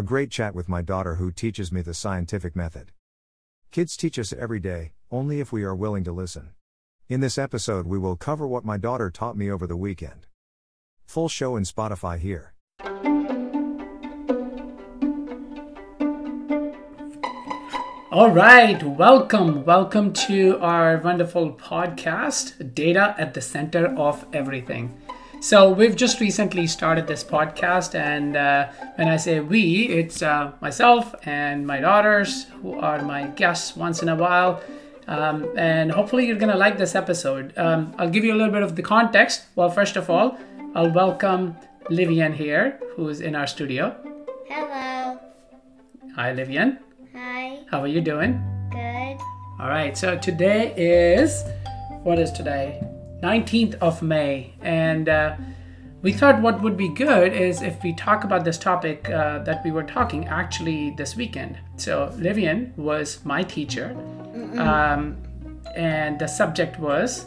A great chat with my daughter who teaches me the scientific method. Kids teach us every day, only if we are willing to listen. In this episode, we will cover what my daughter taught me over the weekend. Full show in Spotify here. All right, welcome, welcome to our wonderful podcast, Data at the Center of Everything. So, we've just recently started this podcast, and uh, when I say we, it's uh, myself and my daughters who are my guests once in a while. Um, and hopefully, you're to like this episode. Um, I'll give you a little bit of the context. Well, first of all, I'll welcome Livian here, who is in our studio. Hello. Hi, Livian. Hi. How are you doing? Good. All right, so today is what is today? 19th of May, and uh, we thought what would be good is if we talk about this topic uh, that we were talking actually this weekend. So, Livian was my teacher, um, and the subject was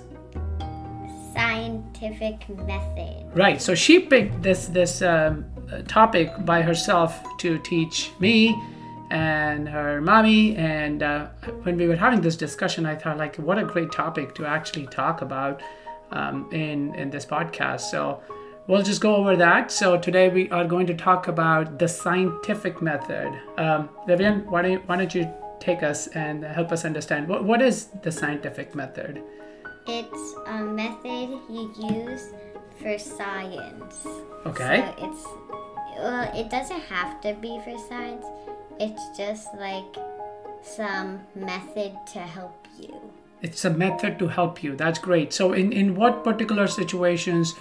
Scientific method. Right. So she picked this this um, topic by herself to teach me and her mommy. And uh, when we were having this discussion, I thought like, what a great topic to actually talk about um, in in this podcast. So we'll just go over that. So today we are going to talk about the scientific method. Um, Vivian, why don't you, why don't you take us and help us understand what what is the scientific method? It's a method you use for science. Okay. So it's well, it doesn't have to be for science. It's just like some method to help you. It's a method to help you that's great so in, in what particular situations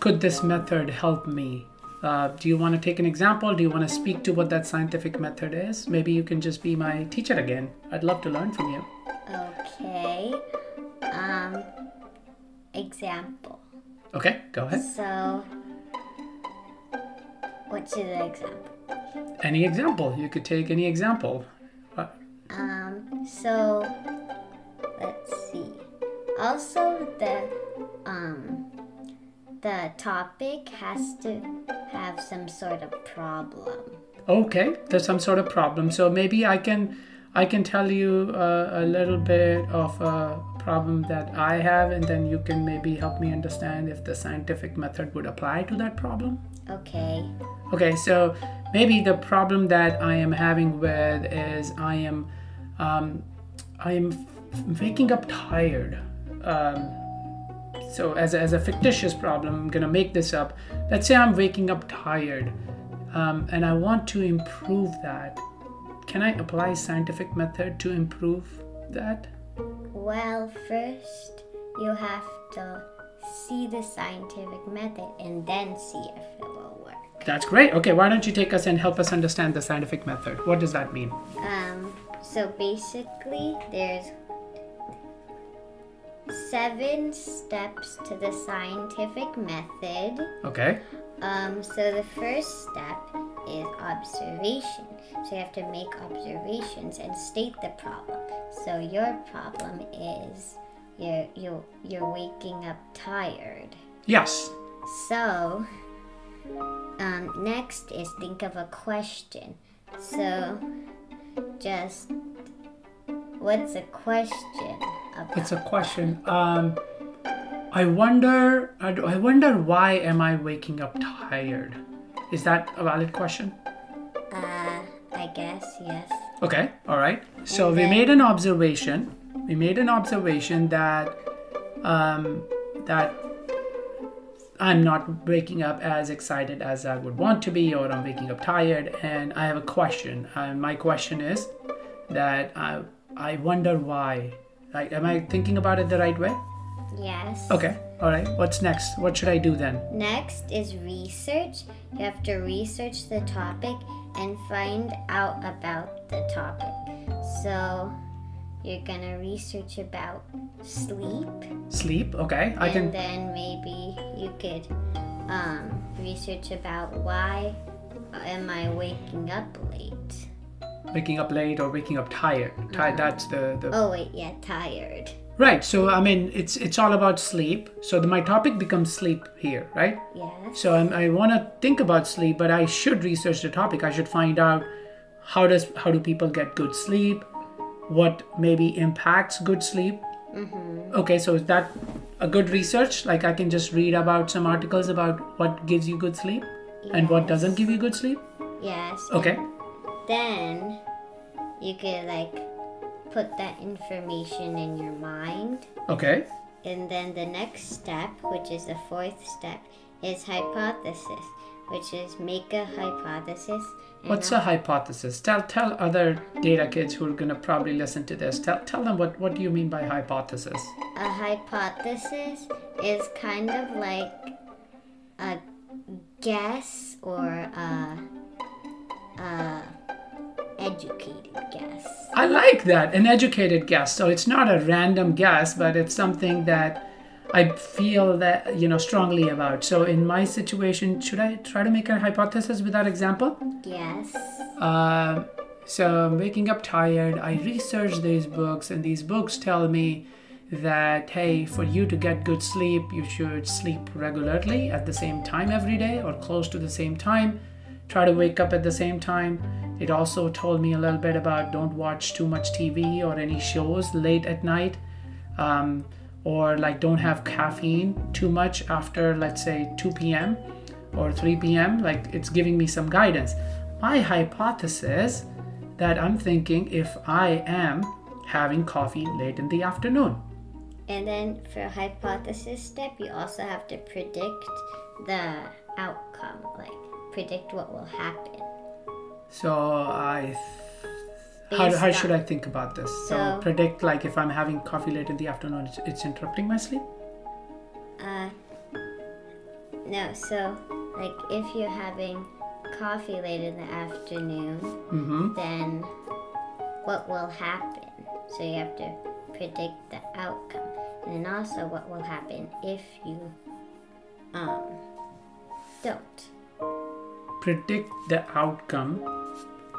could this method help me uh, do you want to take an example do you want to speak to what that scientific method is maybe you can just be my teacher again i'd love to learn from you Okay. Um example. okay go ahead So what's the example? any example you could take any example Uh, Um, so. Also, the um, the topic has to have some sort of problem. okay there's some sort of problem so maybe i can i can tell you uh, a little bit of a problem that i have and then you can maybe help me understand if the scientific method would apply to that problem Okay. Okay, so maybe the problem that I am having with is I am, um, I am waking up tired. Um, so as a, as a fictitious problem, I'm gonna make this up. Let's say I'm waking up tired, um, and I want to improve that. Can I apply scientific method to improve that? Well, first you have to see the scientific method and then see if it will work. That's great. Okay, why don't you take us and help us understand the scientific method? What does that mean? Um, so basically, there's seven steps to the scientific method. Okay. Um, so the first step is observation. So you have to make observations and state the problem. So your problem is you're you you're waking up tired. Yes. So um, next is think of a question. So just what's a question about? It's a question. Um, I wonder. I I wonder why am I waking up tired? Is that a valid question? Uh, I guess yes. Okay. All right. So we made an observation. We made an observation that um, that I'm not waking up as excited as I would want to be, or I'm waking up tired. And I have a question. And my question is that I I wonder why. Like, am I thinking about it the right way? Yes. Okay. All right. What's next? What should I do then? Next is research. You have to research the topic and find out about the topic. So you're gonna research about sleep, Sleep. Okay. I and can. then maybe you could um, research about why am I waking up late. Waking up late or waking up tired. Ti- That's the, the Oh wait, yeah, tired. right. So I mean, it's it's all about sleep. So the, my topic becomes sleep here, right? Yes. So I'm, I want to think about sleep, but I should research the topic. I should find out how does how do people get good sleep, what maybe impacts good sleep. Mhm. Okay, so is that a good research? Like I can just read about some articles about what gives you good sleep and what doesn't give you good sleep. Yes. Okay. Then you could like put that information in your mind. Okay. And then the next step, which is the fourth step, is hypothesis, which is make a hypothesis. What's a hypothesis? Tell tell other data kids who are gonna probably listen to this. Tell tell them what what do you mean by hypothesis? a hypothesis is kind of like a guess or a, a educated guess. I like that, an educated guess. So it's not a random guess, but it's something that I feel that you know strongly about. So in my situation, should I try to make a hypothesis with that example? Yes. Uh, so I'm waking up tired. I research these books, and these books tell me that hey, for you to get good sleep, you should sleep regularly at the same time every day or close to the same time. Try to wake up at the same time. It also told me a little bit about don't watch too much TV or any shows late at night. Um, or like don't have caffeine too much after let's say 2 p.m. or 3 p.m. like it's giving me some guidance. My hypothesis that I'm thinking if I am having coffee late in the afternoon. And then for hypothesis step, you also have to predict the outcome, like predict what will happen. So I how, how should I think about this? So, So- predict like if I'm having coffee late in the afternoon it's, it's interrupting my sleep? Uh, no, so like if you're having coffee late in the afternoon, Mhm. then what will happen? So you have to predict the outcome, and then also what will happen if you um don't. Predict the outcome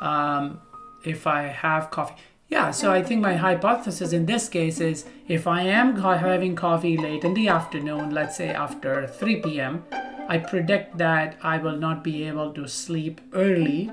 um, if I have coffee. Yeah, so I think my hypothesis in this case is if I am having coffee late in the afternoon, let's say after 3 p.m., I predict that I will not be able to sleep early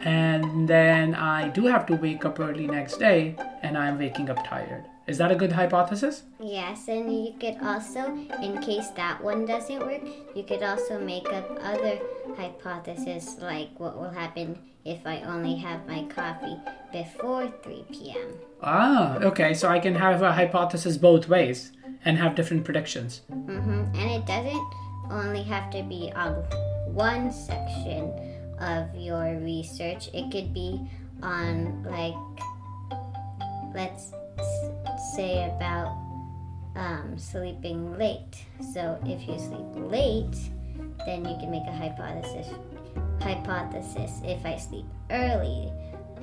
and then I do have to wake up early next day and I'm waking up tired. Is that a good hypothesis? Yes, and you could also, in case that one doesn't work, you could also make up other hypotheses like what will happen if I only have my coffee before 3 p.m. Ah, okay, so I can have a hypothesis both ways and have different predictions. Mm-hmm. And it doesn't only have to be on one section of your research. It could be on like let's say about um, sleeping late. So if you sleep late, then you can make a hypothesis. Hypothesis. If I sleep early,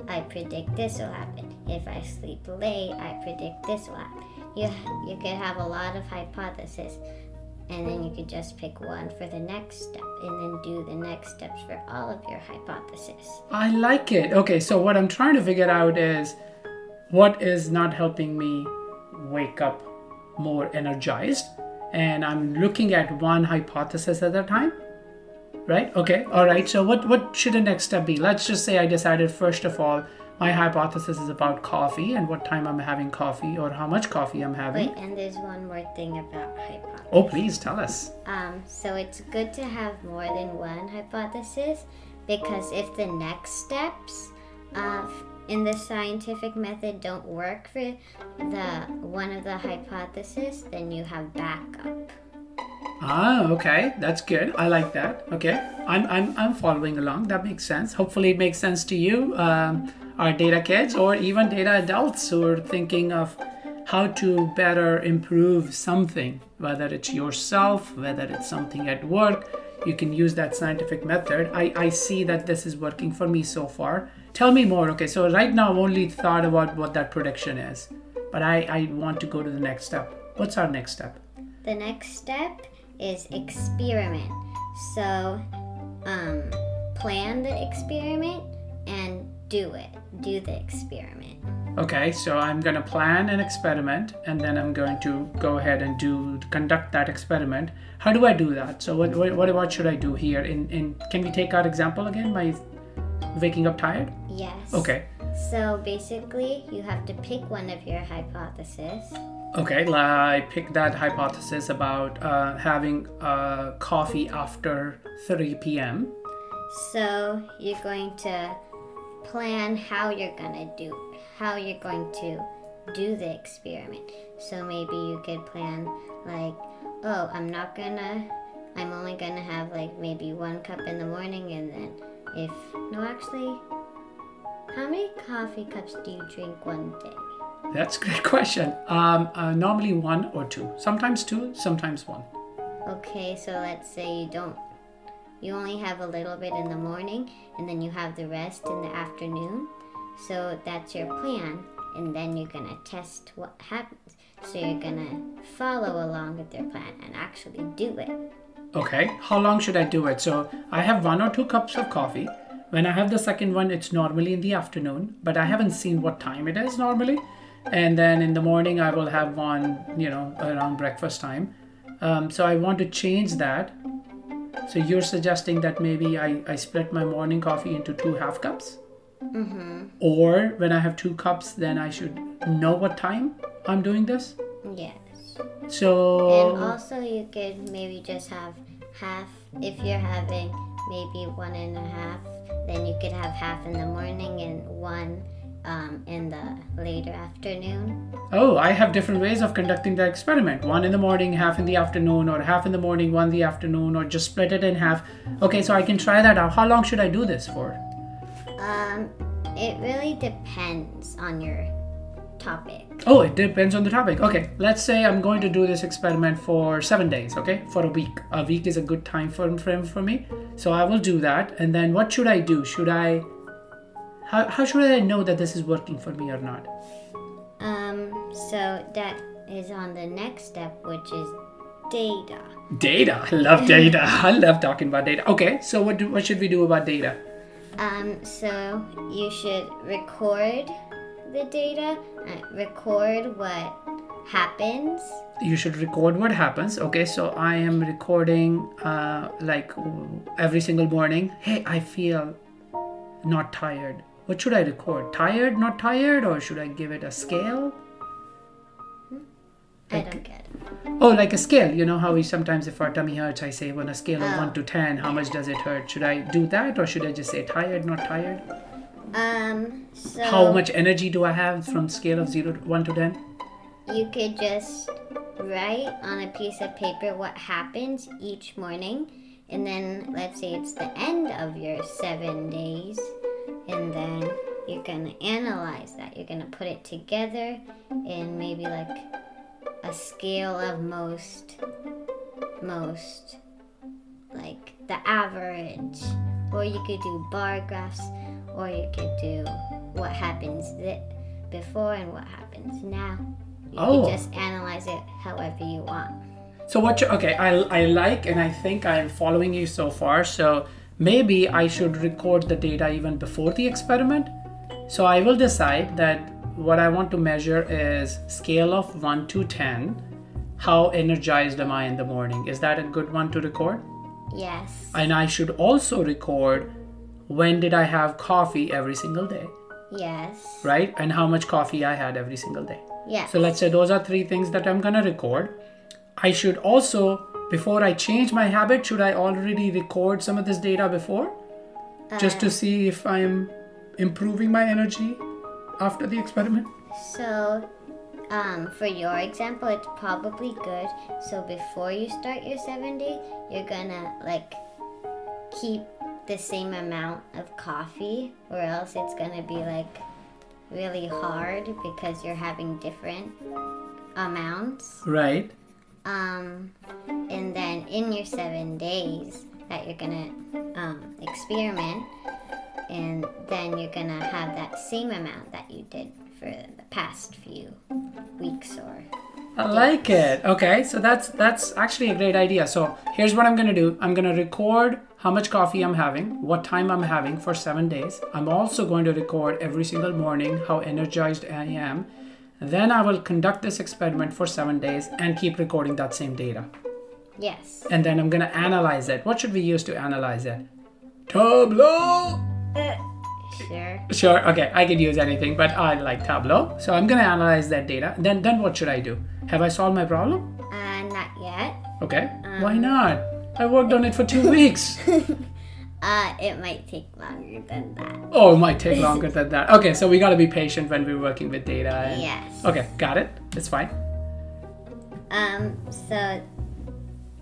I predict this will happen. If I sleep late, I predict this will happen. You you could have a lot of hypotheses, and then you could just pick one for the next step, and then do the next steps for all of your hypotheses. I like it. Okay, so what I'm trying to figure out is what is not helping me wake up more energized. And I'm looking at one hypothesis at a time. Right? Okay. All right. So what what should the next step be? Let's just say I decided first of all my hypothesis is about coffee and what time I'm having coffee or how much coffee I'm having. Wait, and there's one more thing about hypothesis Oh, please tell us. Um, so it's good to have more than one hypothesis because if the next steps uh, in the scientific method don't work for the one of the hypotheses, then you have backup. Ah, okay, that's good. I like that. Okay, I'm I'm I'm following along. That makes sense. Hopefully, it makes sense to you, um, our data kids, or even data adults who are thinking of how to better improve something, whether it's yourself, whether it's something at work. You can use that scientific method. I, I see that this is working for me so far. Tell me more. Okay, so right now I've only thought about what that prediction is, but I, I want to go to the next step. What's our next step? The next step is experiment. So, um, plan the experiment and do it, do the experiment. Okay, so I'm going to plan an experiment and then I'm going to go ahead and do conduct that experiment. How do I do that? So what what, what, should I do here? In in can we take our example again by waking up tired? Yes. Okay. So basically, you have to pick one of your hypotheses. Okay, I picked that hypothesis about uh, having uh, coffee after 3 p.m. So you're going to plan how you're gonna do how you're going to do the experiment. So maybe you could plan like, oh, I'm not gonna I'm only gonna have like maybe one cup in the morning and then if no actually how many coffee cups do you drink one day? That's a great question. Um, uh, normally one or two, sometimes two, sometimes one. Okay, so let's say you don't you only have a little bit in the morning and then you have the rest in the afternoon. So that's your plan and then you're to test what happens. So you're to follow along with your plan and actually do it. Okay, how long should I do it? So I have one or two cups of coffee. When I have the second one, it's normally in the afternoon, but I haven't seen what time it is normally. And then in the morning, I will have one, you know, around breakfast time. Um, so I want to change that so you're suggesting that maybe I, I split my morning coffee into two half cups? Mm-hmm. Or when I have two cups, then I should know what time I'm doing this? Yes. So. And also, you could maybe just have half. If you're having maybe one and a half, then you could have half in the morning and one um, in the later afternoon. Oh, I have different ways of conducting the experiment. One in the morning, half in the afternoon, or half in the morning, one in the afternoon, or just split it in half. Okay, so I can try that out. How long should I do this for? Um, it really depends on your topic. Oh, it depends on the topic. Okay, let's say I'm going to do this experiment for seven days, okay? For a week. A week is a good time frame for me. So I will do that. And then what should I do? Should I how, how should I know that this is working for me or not? Um, so that is on the next step, which is data. Data. I love data. I love talking about data. Okay, so what do, what should we do about data? Um, so you should record the data, uh, record what happens. You should record what happens. Okay, so I am recording uh, like every single morning. Hey, I feel not tired. What should I record? Tired, not tired, or should I give it a scale? I don't get it. Oh, like a scale. You know how we sometimes, if our tummy hurts, I say on a scale of Oh. 1 to 10, how much does it hurt? Should I do that, or should I just say tired, not tired? Um, so How much energy do I have from scale of 0 to 1 to 10? you could just write on a piece of paper what happens each morning, and then let's say it's the end of your seven days, and then you're gonna analyze that. You're gonna put it together and maybe like a scale of most, most, like the average, or you could do bar graphs, or you could do what happens before and what happens now. You Oh. could just analyze it however you want. So what you okay, I I like and I think I'm following you so far. So maybe I should record the data even before the experiment. So I will decide that what I want to measure is scale of 1 to 10. How energized am I in the morning? Is that a good one to record? Yes. And I should also record when did I have coffee every single day, Yes. right? And how much coffee I had every single day. Yes. So let's say those are three things that I'm gonna record. I should also, before I change my habit, should I already record some of this data before? Just to uh, see if I'm improving my energy after the experiment? So, um, for your example, it's probably good. So before you start your seven day, you're gonna like keep the same amount of coffee, or else it's gonna be like really hard because you're having different amounts. Right. Um, and then in your seven days that you're gonna um, experiment, and then you're gonna have that same amount that you did for the past few weeks or I like it. Okay, so that's that's actually a great idea. So here's what I'm gonna do. I'm gonna record how much coffee I'm having, what time I'm having for seven days. I'm also going to record every single morning how energized I am. Then I will conduct this experiment for seven days and keep recording that same data. Yes. And then I'm to analyze it. What should we use to analyze it? Tableau! Sure. Sure, okay, I could use anything, but I like Tableau. So I'm going to analyze that data. Then, then what should I do? Have I solved my problem? Uh, not yet. Okay. Why not? I worked on it for two weeks. Uh, it might take longer than that. Oh, it might take longer than that. Okay, so we got to be patient when we're working with data. and- Yes. Okay, got it. It's fine. Um, so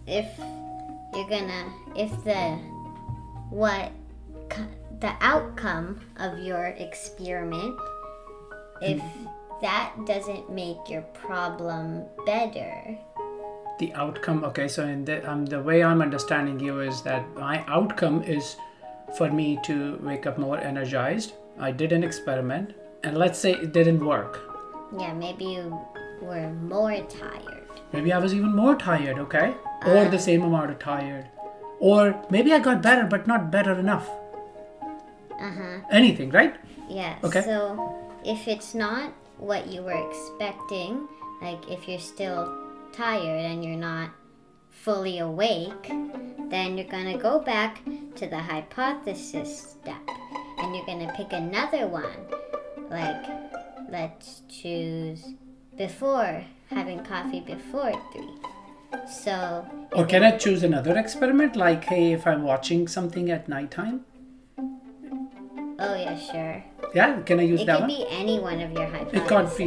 if you're gonna, if the, what, the outcome of your experiment, if that doesn't make your problem better, The outcome. Okay, so in the um, the way I'm understanding you is that my outcome is for me to wake up more energized. I did an experiment, and let's say it didn't work. yeah, maybe you were more tired. Maybe I was even more tired. Okay, or the same amount of tired, or maybe I got better, but not better enough. Uh huh. Anything, right? Yeah. Okay. So if it's not what you were expecting, like if you're still tired and you're not fully awake, then you're going to go back to the hypothesis step and you're going to pick another one. Like, let's choose before, having coffee before three. So, Or can I choose another experiment? Like, hey, if I'm watching something at nighttime, oh yeah, sure. yeah, can I use that? one? It could be any one of your It can't be.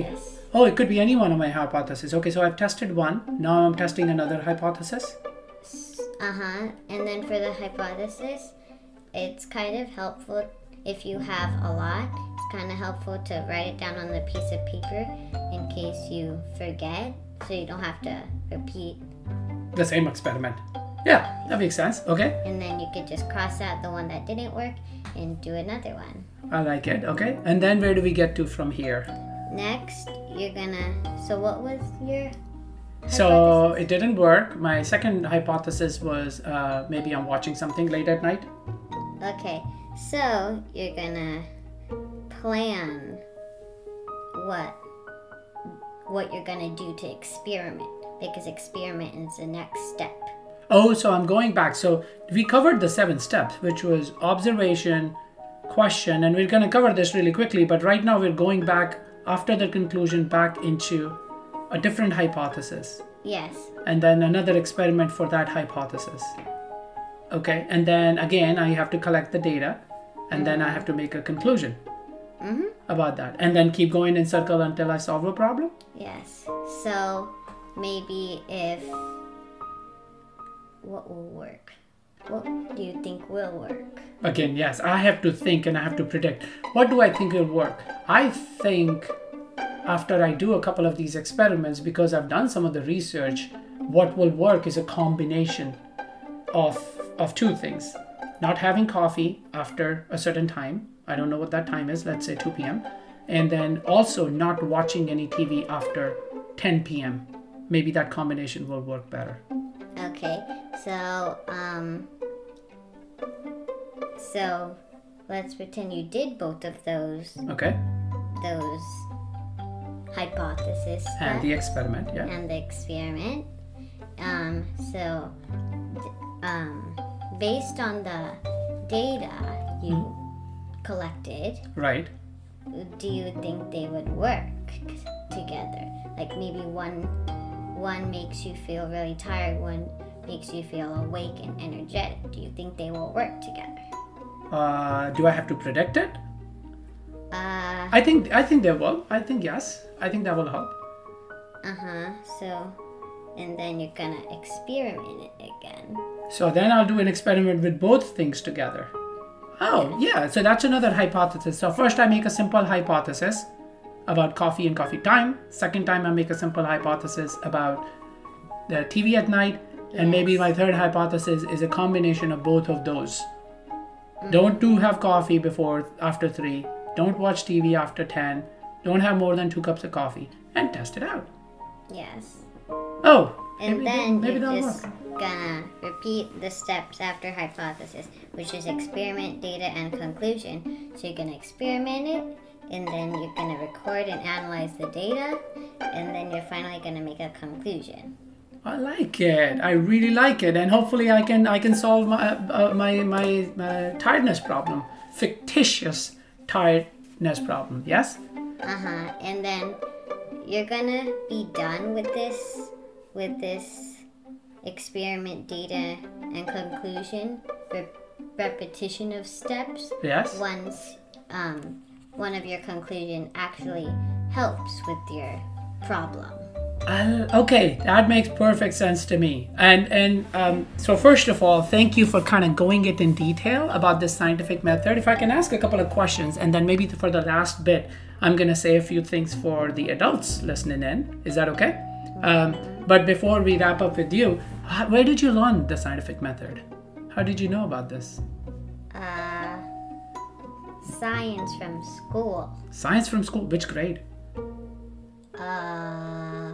hypotheses. Oh, it could be any one of my hypotheses. Okay, so I've tested one. Now I'm testing another hypothesis. Uh huh. And then for the hypothesis, it's kind of helpful if you have a lot. It's kind of helpful to write it down on the piece of paper in case you forget, so you don't have to repeat. The same experiment. Yeah, that makes sense. Okay, And then you could just cross out the one that didn't work and do another one. I like it. Okay, and then where do we get to from here? Next, you're gonna. So what was your? So it didn't work. My second hypothesis was uh, maybe I'm watching something late at night. Okay, so you're gonna plan what what you're gonna do to experiment because experiment is the next step. Oh, so I'm going back. So we covered the seven steps, which was observation, question, and we're going to cover this really quickly. But right now we're going back after the conclusion back into a different hypothesis Yes. and then another experiment for that hypothesis. Okay, and then again, I have to collect the data and then I have to make a conclusion mm-hmm. about that and then keep going in circle until I solve a problem. Yes. So maybe if what will work? What do you think will work? Again, yes, I have to think and I have to predict. What do I think will work? I think after I do a couple of these experiments, because I've done some of the research, what will work is a combination of, of two things. Not having coffee after a certain time, I don't know what that time is, let's say 2 p.m., and then also not watching any TV after 10 p.m. Maybe that combination will work better. Okay. So um so let's pretend you did both of those Okay? those hypotheses And the experiment, yeah. and the experiment. Um, so, um, based on the data you Hmm. collected, Right. do you think they would work together? Like maybe one one makes you feel really tired, one makes you feel awake and energetic. Do you think they will work together? Uh, do I have to predict it? Uh, I think I think they will. I think yes. I think that will help. uh huh. So, and then you're gonna experiment it again. So then I'll do an experiment with both things together. Oh, yeah. So that's another hypothesis. So first I make a simple hypothesis about coffee and coffee time. Second time I make a simple hypothesis about the TV at night. And maybe my third hypothesis is a combination of both of those. Mm. Don't do have coffee before after 3. Don't watch TV after 10. Don't have more than 2 cups of coffee and test it out. Yes. Oh, And Maybe then maybe you're just work. gonna repeat the steps after hypothesis, which is experiment, data, and conclusion. So you're gonna experiment it, and then you're gonna record and analyze the data, and then you're finally gonna make a conclusion. I like it. I really like it, and hopefully, I can I can solve my uh, my, my my tiredness problem, fictitious tiredness problem. Yes. Uh huh. And then you're gonna be done with this with this experiment data and conclusion re- repetition of steps Yes. once um, one of your conclusion actually helps with your problem. Uh, okay, that makes perfect sense to me. And and um, so first of all, thank you for kind of going it in detail about this scientific method. If I can ask a couple of questions, and then maybe for the last bit, I'm gonna say a few things for the adults listening in. Is that okay? Um, but before we wrap up with you, where did you learn the scientific method? How did you know about this? Uh, science from school. Science from school. Which grade? Uh,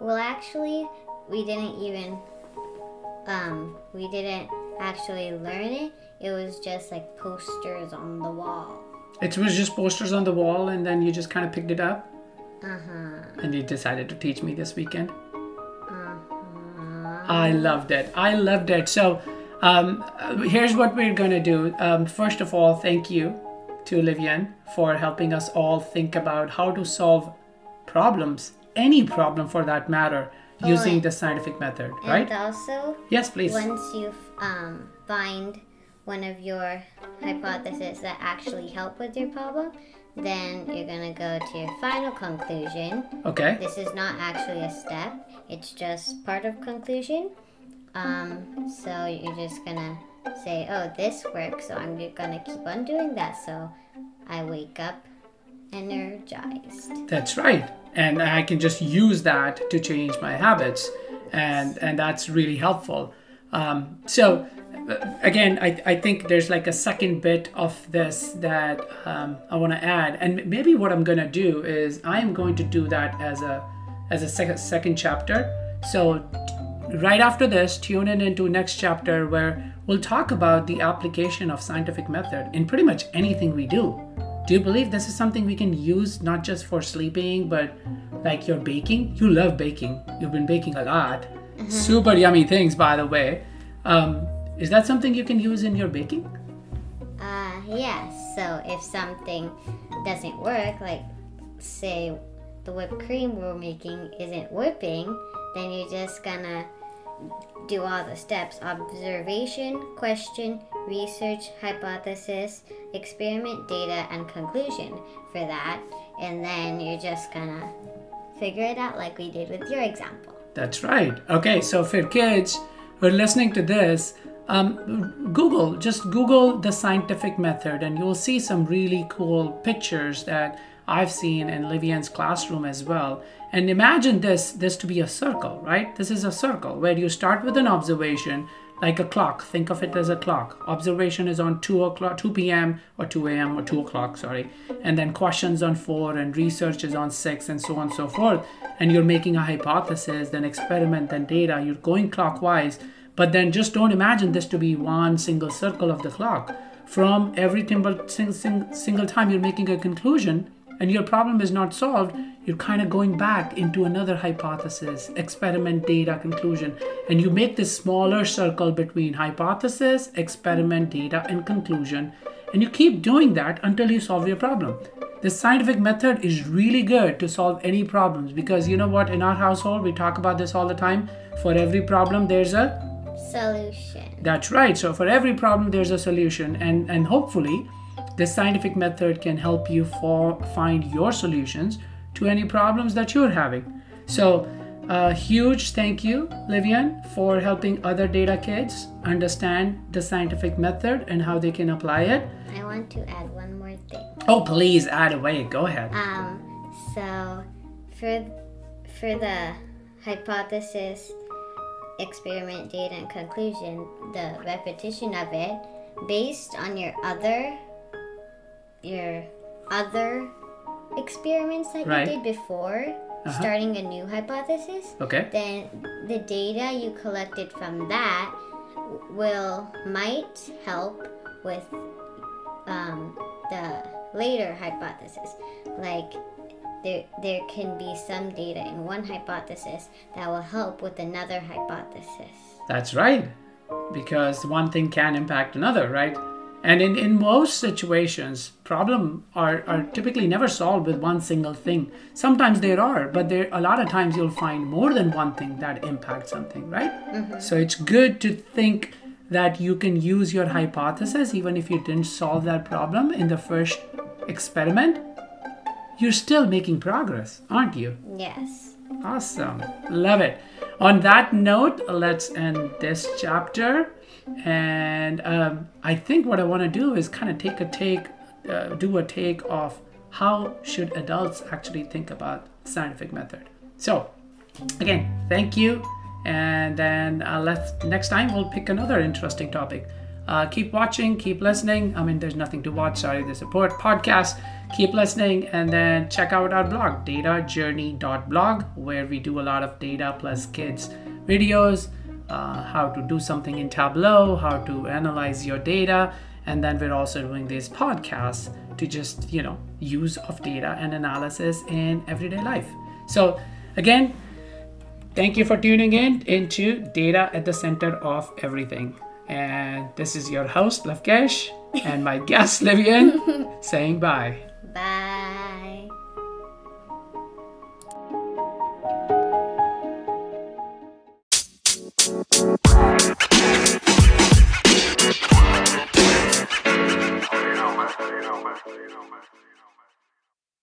well, actually, we didn't even, um, we didn't actually learn it. It was just like posters on the wall. It was just posters on the wall, and then you just kind of picked it up, Uh huh. and you decided to teach me this weekend. Uh-huh. I loved it. I loved it. So, um, here's what we're going to do. Um, first of all, thank you to Livian for helping us all think about how to solve problems, any problem for that matter, using the scientific method, right? And also, yes, please. once you um, find one of your hypotheses that actually help with your problem, then you're gonna go to your final conclusion. Okay. This is not actually a step; it's just part of conclusion. Um, so you're just gonna say, "Oh, this works," so I'm gonna keep on doing that. So I wake up energized. That's right. And I can just use that to change my habits. And, and that's really helpful. Um, so, uh, again, I, I think there's like a second bit of this that um, I want to add. And maybe what I'm to do is I'm going to do that as a, as a second, second chapter. So, right after this, tune in into next chapter where we'll talk about the application of scientific method in pretty much anything we do. Do you believe this is something we can use not just for sleeping, but like your baking? You love baking. You've been baking a lot. Super yummy things, by the way. Um, is that something you can use in your baking? Uh, yes. So if something doesn't work, like say the whipped cream we're making isn't whipping, then you're just gonna do all the steps observation, question, research, hypothesis, experiment, data, and conclusion for that. And then you're just gonna figure it out like we did with your example. That's right. Okay, so for kids who are listening to this, um, Google, just Google the scientific method, and you'll see some really cool pictures that I've seen in Livian's classroom as well. And imagine this this to be a circle, right? This is a circle where you start with an observation, like a clock. Think of it as a clock. Observation is on two o'clock, two p.m. or two a.m. or two o'clock, sorry. And then questions on four, and research is on six, and so on and so forth. And you're making a hypothesis, then experiment, then data. You're going clockwise, but then just don't imagine this to be one single circle of the clock. From every single time you're making a conclusion, and your problem is not solved, you're kind of going back into another hypothesis, experiment, data, conclusion. And you make this smaller circle between hypothesis, experiment, data, and conclusion. And you keep doing that until you solve your problem. The scientific method is really good to solve any problems because you know what? In our household, we talk about this all the time. For every problem, there's a Solution. that's right. So for every problem, there's a solution, and and hopefully, this scientific method can help you for find your solutions to any problems that you're having. So, a huge thank you, Livian, for helping other data kids understand the scientific method and how they can apply it. I want to add one more thing. Oh, please add away. Go ahead. Um, so for for the hypothesis, experiment, data, and conclusion, the repetition of it, based on your other your other experiments that Right. you did before, starting a new hypothesis, Okay. then the data you collected from that will might help with um, the later hypothesis. Like there, there can be some data in one hypothesis that will help with another hypothesis. That's right. Because one thing can impact another, right? And in, in most situations, problems are, are typically never solved with one single thing. Sometimes there are, but there a lot of times you'll find more than one thing that impacts something, right? Mm-hmm. So it's good to think that you can use your hypothesis even if you didn't solve that problem in the first experiment. You're still making progress, aren't you? Yes. Awesome. Love it. On that note, let's end this chapter. And um, I think what I want to do is kind of take a take, uh, do a take of how should adults actually think about scientific method. So, again, thank you. And then uh, let's next time we'll pick another interesting topic. Uh, keep watching, keep listening. I mean, there's nothing to watch. Sorry, a pod- podcast. Keep listening, and then check out our blog, datajourney.blog, where we do a lot of data plus kids videos, uh, how to do something in Tableau, how to analyze your data, and then we're also doing these podcasts to just you know use of data and analysis in everyday life. So again, Thank you for tuning in into Data at the Center of Everything. And this is your host, Lovekesh, and my guest, Livian, saying bye. Bye.